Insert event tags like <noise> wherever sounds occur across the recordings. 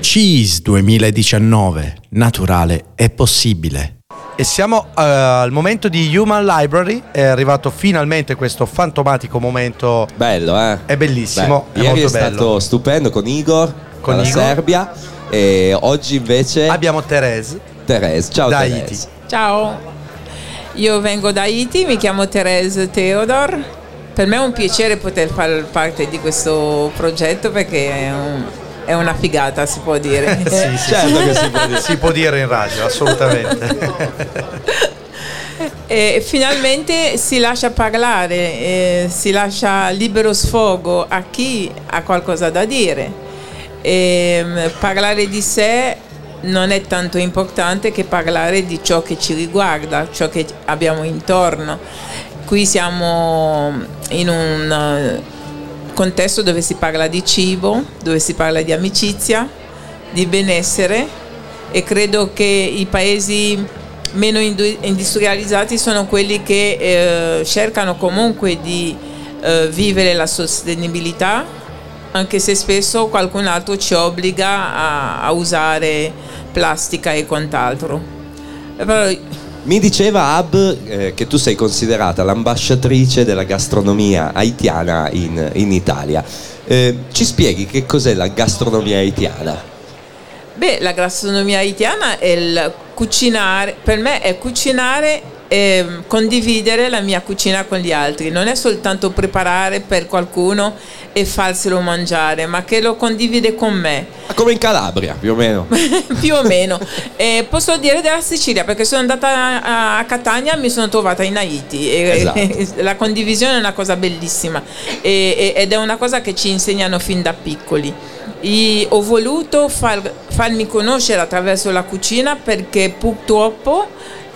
Cheese 2019, naturale è possibile. E siamo uh, al momento di Human Library, è arrivato finalmente questo fantomatico momento. Bello, eh? È bellissimo, Beh, è ieri molto è bello. stato stupendo con Igor, Con dalla Igor. Serbia e oggi invece Abbiamo Therese Terese. Ciao da Terese. Haiti. Ciao, io vengo da Haiti, mi chiamo Therese Theodor. Per me è un piacere poter fare parte di questo progetto perché è, un- è una figata, si può dire. <laughs> Sì, sì, Certo che si può dire. si può dire in radio, assolutamente. <laughs> E finalmente si lascia parlare, eh, si lascia libero sfogo a chi ha qualcosa da dire. E, mm, parlare di sé non è tanto importante che parlare di ciò che ci riguarda, ciò che abbiamo intorno. Qui siamo in un contesto dove si parla di cibo, dove si parla di amicizia, di benessere e credo che i paesi meno indu- industrializzati sono quelli che eh, cercano comunque di eh, vivere la sostenibilità, anche se spesso qualcun altro ci obbliga a, a usare plastica e quant'altro. Però Mi diceva Ab eh, che tu sei considerata l'ambasciatrice della gastronomia haitiana in, in Italia. Eh, ci spieghi che cos'è la gastronomia haitiana? Beh, la gastronomia haitiana è il cucinare, per me è cucinare e condividere la mia cucina con gli altri, non è soltanto preparare per qualcuno e farselo mangiare, ma che lo condivide con me, Come in Calabria, più o meno. <laughs> più o meno. <laughs> E posso dire della Sicilia perché sono andata a, a Catania e mi sono trovata in Haiti e, Esatto. <laughs> la condivisione è una cosa bellissima e- ed è una cosa che ci insegnano fin da piccoli. I- ho voluto far- farmi conoscere attraverso la cucina perché purtroppo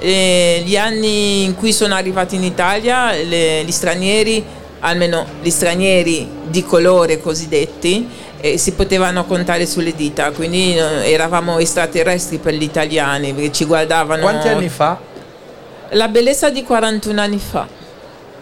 eh, gli anni in cui sono arrivati in Italia le- gli stranieri, almeno gli stranieri di colore cosiddetti, eh, si potevano contare sulle dita, quindi eh, eravamo extraterrestri per gli italiani perché ci guardavano. Quanti anni fa? La bellezza di 41 anni fa.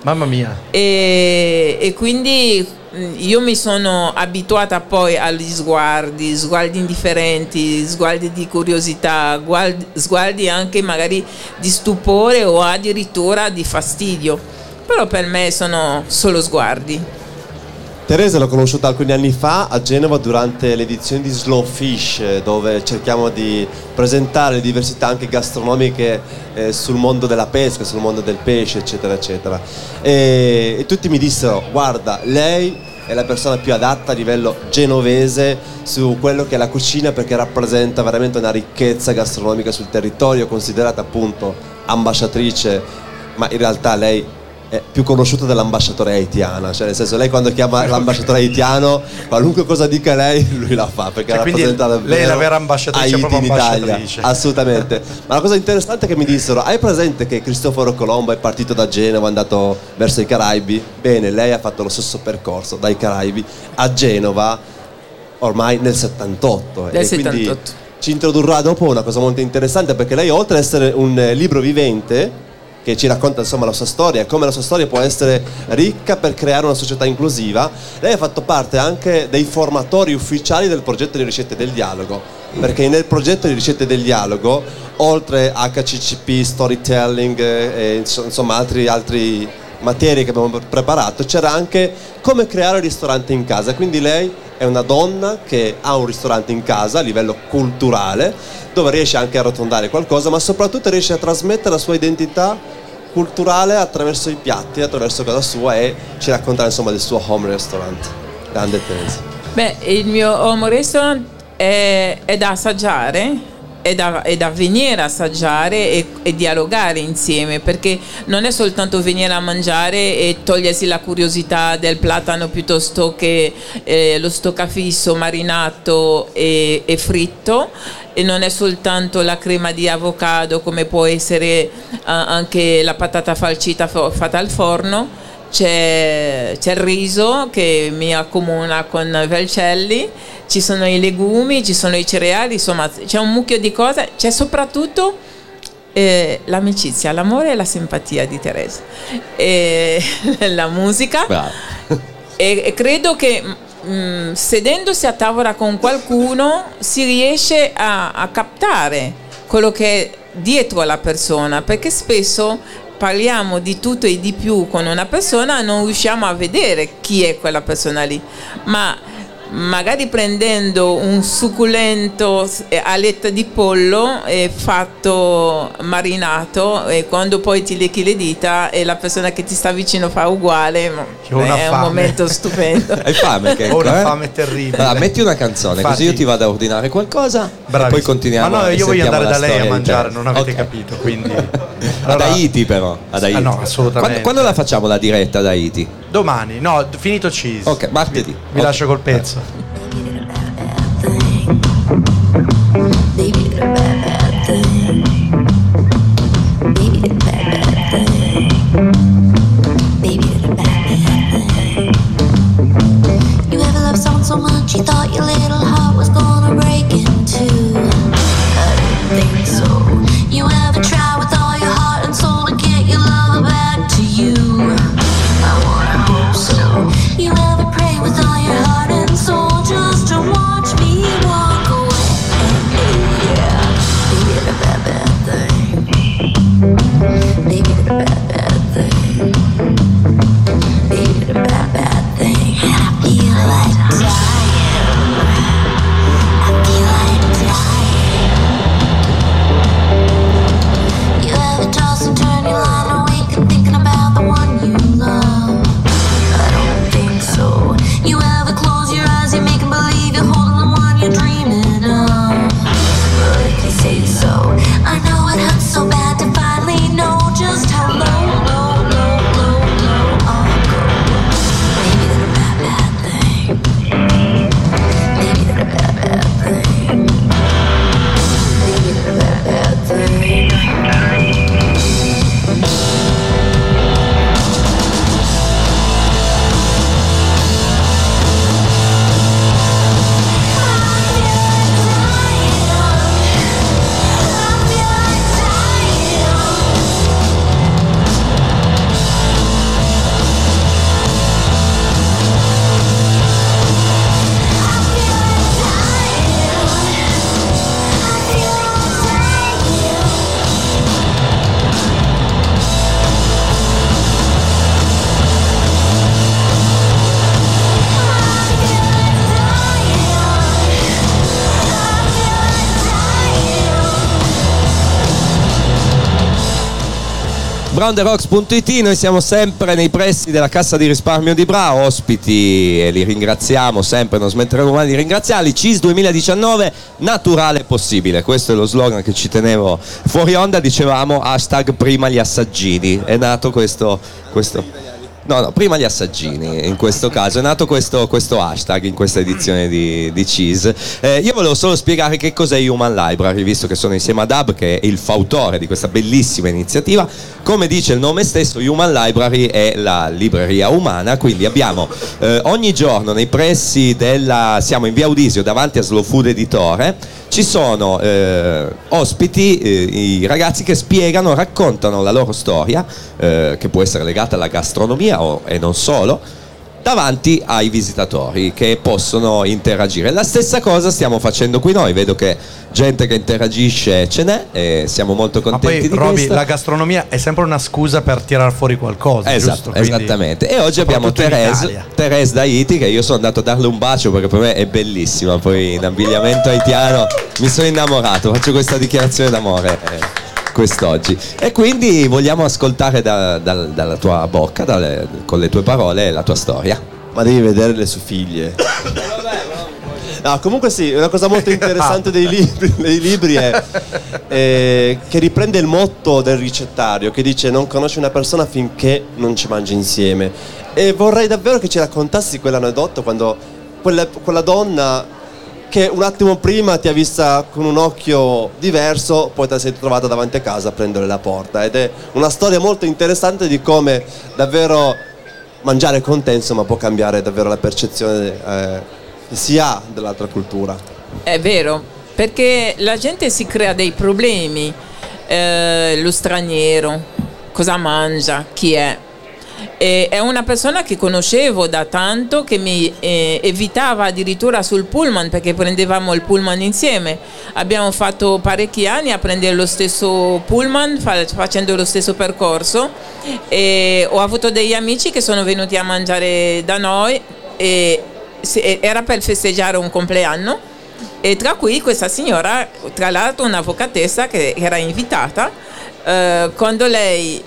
Mamma mia. E, e quindi io mi sono abituata poi agli sguardi, sguardi indifferenti, sguardi di curiosità, guardi- sguardi anche magari di stupore o addirittura di fastidio. Però per me sono solo sguardi. Teresa l'ho conosciuta alcuni anni fa a Genova durante l'edizione di Slow Fish, eh, dove cerchiamo di presentare le diversità anche gastronomiche eh, sul mondo della pesca, sul mondo del pesce, eccetera, eccetera. E, e tutti mi dissero: guarda, lei è la persona più adatta a livello genovese su quello che è la cucina perché rappresenta veramente una ricchezza gastronomica sul territorio, considerata appunto ambasciatrice, ma in realtà lei è più conosciuta dell'ambasciatore haitiana, cioè nel senso lei quando chiama l'ambasciatore haitiano, qualunque cosa dica lei, lui la fa perché Cioè, rappresenta lei è la vera ambasciatrice, Haiti proprio in Italia. ambasciatrice. Assolutamente. Ma la cosa interessante è che mi dissero, hai presente che Cristoforo Colombo è partito da Genova, è andato verso i Caraibi? Bene, lei ha fatto lo stesso percorso dai Caraibi a Genova ormai nel 78. Nel e quindi 78. ci introdurrà dopo una cosa molto interessante perché lei oltre ad essere un eh, libro vivente che ci racconta insomma la sua storia e come la sua storia può essere ricca per creare una società inclusiva, lei ha fatto parte anche dei formatori ufficiali del progetto di ricette del dialogo, perché nel progetto di ricette del dialogo, oltre HCCP, storytelling eh, e inso- insomma altri, altri materie che abbiamo preparato, c'era anche come creare il ristorante in casa, quindi lei è una donna che ha un ristorante in casa a livello culturale, dove riesce anche a arrotondare qualcosa, ma soprattutto riesce a trasmettere la sua identità culturale attraverso i piatti, attraverso casa sua e ci racconta insomma del suo home restaurant. Grande Teresa. Beh, il mio home restaurant è, è da assaggiare, è da, è da venire a assaggiare e, e dialogare insieme, perché non è soltanto venire a mangiare e togliersi la curiosità del platano piuttosto che eh, lo stoccafisso marinato e, e fritto, e non è soltanto la crema di avocado come può essere eh, anche la patata falcita fatta al forno c'è, c'è il riso che mi accomuna con Velcelli, ci sono i legumi, ci sono i cereali, insomma c'è un mucchio di cose, c'è soprattutto eh, l'amicizia, l'amore e la simpatia di Teresa, e <laughs> la musica. E, e credo che mh, sedendosi a tavola con qualcuno si riesce a, a captare quello che è dietro alla persona, perché spesso parliamo di tutto e di più con una persona non riusciamo a vedere chi è quella persona lì, ma magari prendendo un succulento eh, aletta di pollo fatto marinato e quando poi ti lecchi le dita e la persona che ti sta vicino fa uguale una è un momento stupendo <laughs> Hai fame che Ho una eh? fame terribile. Allora, metti una canzone Infatti- così io ti vado a ordinare qualcosa e Bravissimo. poi continuiamo. Ma no, e io voglio andare da lei a mangiare, non avete Ok. capito, quindi... <laughs> Ad Allora, Haiti però, ad Haiti. Ah, no, assolutamente. Quando, quando la facciamo la diretta ad Haiti? Domani, no, finito cheese. Ok, martedì. Vi Ok. lascio col pezzo. brownderocks.it noi siamo sempre nei pressi della cassa di risparmio di Bra ospiti e li ringraziamo sempre non smetteremo mai di ringraziarli. CIS 2019 naturale possibile. Questo è lo slogan che ci tenevo fuori onda dicevamo hashtag prima gli assaggini. È nato questo, questo No, no, prima gli assaggini, in questo caso è nato questo, questo hashtag in questa edizione di, di Cheese. Eh, io volevo solo spiegare che cos'è Human Library, visto che sono insieme ad Ab, che è il fautore di questa bellissima iniziativa. Come dice il nome stesso, Human Library è la libreria umana, quindi abbiamo eh, ogni giorno nei pressi della... siamo in via Udisio davanti a Slow Food Editore, ci sono eh, ospiti, eh, i ragazzi che spiegano, raccontano la loro storia, eh, che può essere legata alla gastronomia o, e non solo, davanti ai visitatori che possono interagire. La stessa cosa stiamo facendo qui noi, vedo che gente che interagisce ce n'è e siamo molto Ma contenti poi, di Roby, questo. la gastronomia è sempre una scusa per tirar fuori qualcosa. Esatto? Quindi- esattamente. E oggi abbiamo Italia. Therese da Haiti che io sono andato a darle un bacio perché per me è bellissima. Poi in abbigliamento haitiano mi sono innamorato. Faccio questa dichiarazione d'amore quest'oggi. E quindi vogliamo ascoltare da- dal- dalla tua bocca, dalle- con le tue parole, la tua storia. Ma devi vedere le sue figlie. No, comunque sì, una cosa molto interessante dei libri, dei libri è eh, che riprende il motto del ricettario che dice non conosci una persona finché non ci mangi insieme. E vorrei davvero che ci raccontassi quell'aneddoto quando quella, quella donna che un attimo prima ti ha vista con un occhio diverso, poi te la sei trovata davanti a casa a prendere la porta. Ed è una storia molto interessante di come davvero mangiare con te insomma può cambiare davvero la percezione eh, che si ha dell'altra cultura. È vero, perché la gente si crea dei problemi. Eh, lo straniero, cosa mangia, chi è. E è una persona che conoscevo da tanto, che mi eh, evitava addirittura sul pullman perché prendevamo il pullman insieme. Abbiamo fatto parecchi anni a prendere lo stesso pullman fa- facendo lo stesso percorso e ho avuto degli amici che sono venuti a mangiare da noi e se- era per festeggiare un compleanno e tra cui questa signora, tra l'altro un'avvocatessa che era invitata, eh, quando lei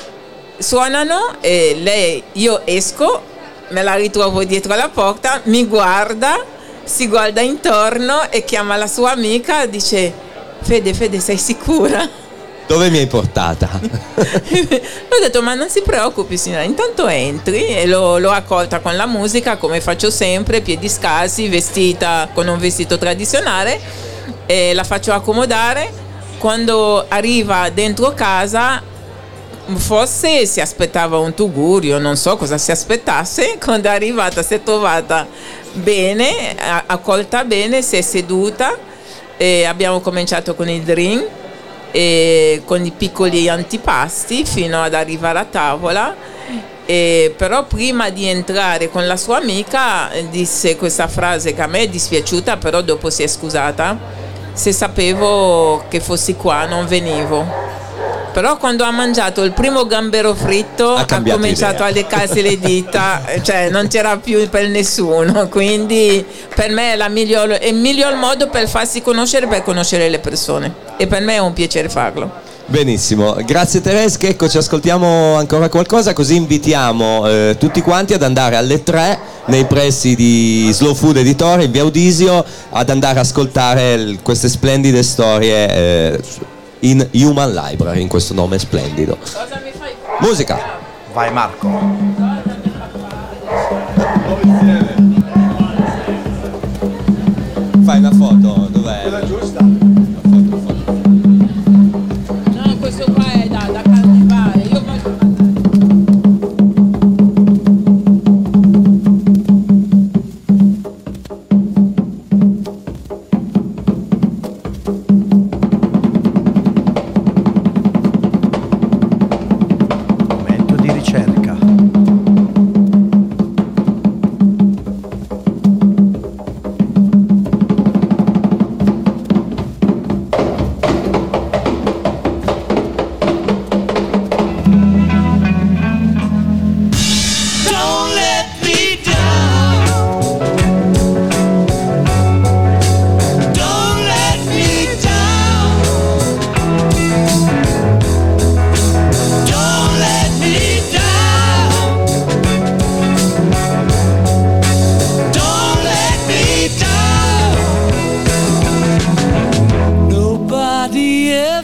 suonano e lei, io esco, me la ritrovo dietro la porta, mi guarda, si guarda intorno e chiama la sua amica, dice Fede, Fede, sei sicura? Dove mi hai portata? <laughs> ho detto ma non si preoccupi signora, intanto entri e l'ho, l'ho accolta con la musica come faccio sempre, piedi scalzi, vestita con un vestito tradizionale e la faccio accomodare. Quando arriva dentro casa forse si aspettava un tugurio, non so cosa si aspettasse, <laughs> quando è arrivata si è trovata bene, accolta bene, si è seduta e abbiamo cominciato con il drink e con i piccoli antipasti fino ad arrivare a tavola. E però prima di entrare con la sua amica disse questa frase che a me è dispiaciuta, però dopo si è scusata. Se sapevo che fossi qua non venivo. Però quando ha mangiato il primo gambero fritto Ha ha, cominciato idea. a leccarsi le dita, eh, cioè non c'era più per nessuno, <laughs> quindi per me è, la miglior, è il miglior modo per farsi conoscere, per conoscere le persone e per me è un piacere farlo. Benissimo, grazie Teresca, ecco ci ascoltiamo ancora qualcosa così invitiamo eh, tutti quanti ad andare alle 3 nei pressi di Slow Food Editore in via Udisio ad andare ad ascoltare il- queste splendide storie eh, in Human Library, in questo nome splendido. Musica! Vai Marco.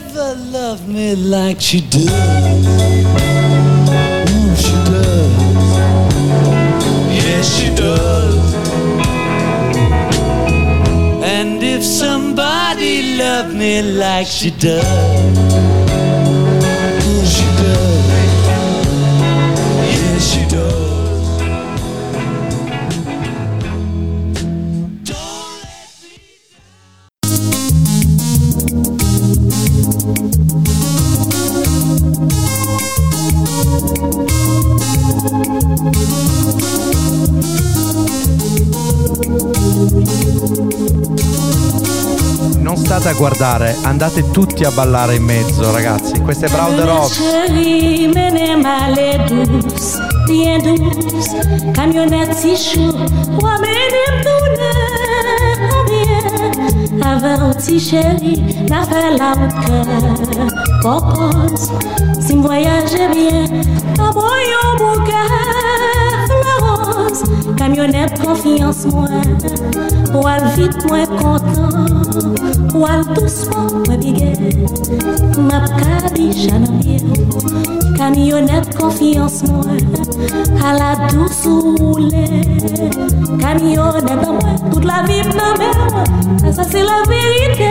Nobody ever loved me like she does. Oh, she does. Yes, she does. And if somebody loved me like she does, oh, she does. Guardare, andate tutti a ballare in mezzo, ragazzi. Questo è menem tourne, combien? Averti chérie, n'a fait la cœur. Compose, si me voyageait bien, voyant bouquet, Camionnette confiance moi. Ou vite moins content. Ou elle doucement moins biguet. Ma cabine j'en Camionnette confiance moi. À la douce ou Camionnette ben, moi Toute la vie ma mère. Ça c'est la vérité.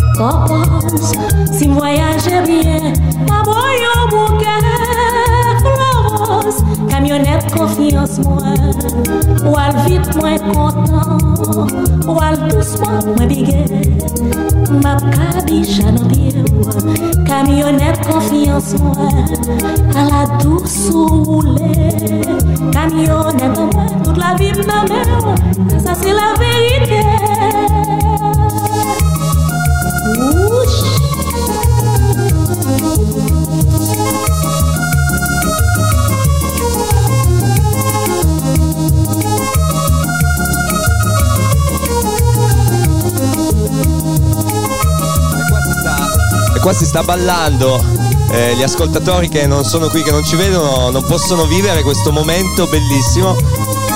Kopans, si mwayaje bien Aboyon bouke Floros, kamyonet konfiyans mwen Ou al vit mwen kontan Ou al dousman mwen bige Map kabisha nan piye mwen Kamyonet konfiyans mwen A la dousou roule Kamyonet mwen Tout la vip nan mè mwen Sa se la verite qua si sta ballando. Eh, gli ascoltatori che non sono qui, che non ci vedono, non possono vivere questo momento bellissimo.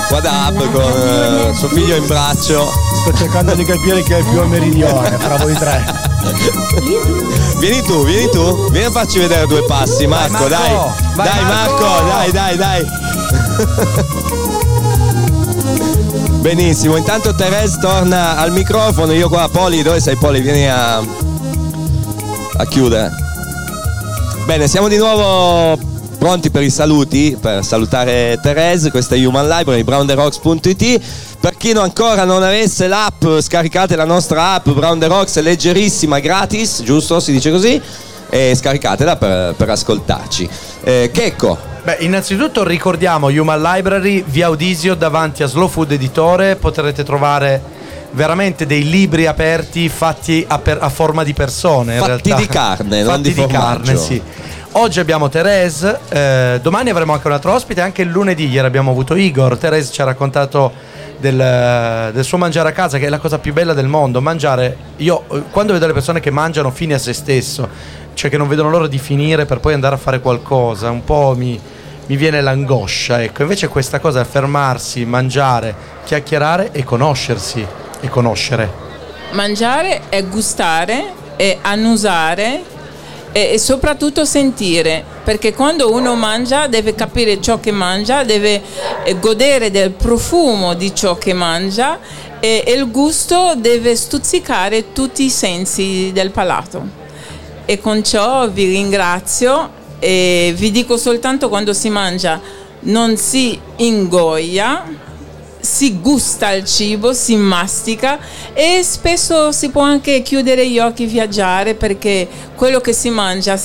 Qua da Ab con eh, suo figlio in braccio. Sto cercando di capire chi è il più a meridione fra voi tre. <laughs> Vieni tu, vieni tu, vieni a farci vedere due passi, Marco, dai. Marco, vai, Dai, Marco. Marco, dai, dai, dai. <laughs> Benissimo, intanto Teresa torna al microfono, io qua, Poli, dove sei Poli? Vieni a, a chiudere. Bene, siamo di nuovo pronti per i saluti, per salutare Teresa, questa è Human Library, brownderocks.it. Per chi ancora non avesse l'app, scaricate la nostra app, Brown the Rocks, leggerissima, gratis, giusto? Si dice così? E scaricatela per, per ascoltarci. Eh, Checco, Beh, innanzitutto ricordiamo Human Library, via Audisio davanti a Slow Food Editore, potrete trovare veramente dei libri aperti fatti a, per- a forma di persone. in Fatti realtà. di carne, Fatti di di carne, sì. Oggi abbiamo Therese, eh, domani avremo anche un altro ospite, anche il lunedì ieri abbiamo avuto Igor. Therese ci ha raccontato del, del suo mangiare a casa, che è la cosa più bella del mondo. Mangiare, io eh, quando vedo le persone che mangiano fine a se stesso, cioè che non vedono l'ora di finire per poi andare a fare qualcosa, un po' mi, mi viene l'angoscia. Ecco, invece questa cosa è fermarsi, mangiare, chiacchierare e conoscersi e conoscere. Mangiare è gustare, è annusare e, soprattutto sentire, perché quando uno mangia deve capire ciò che mangia, deve eh, godere del profumo di ciò che mangia e, e il gusto deve stuzzicare tutti i sensi del palato. E con ciò vi ringrazio e vi dico soltanto quando si mangia non si ingoia, si gusta il cibo, si mastica e spesso si può anche chiudere gli occhi, viaggiare perché quello che si mangia,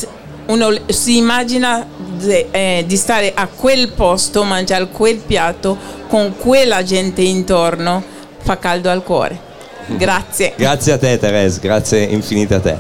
uno si immagina de- eh, di stare a quel posto, mangiare quel piatto con quella gente intorno, fa caldo al cuore. Grazie. grazie a te Teresa, grazie infinite a te.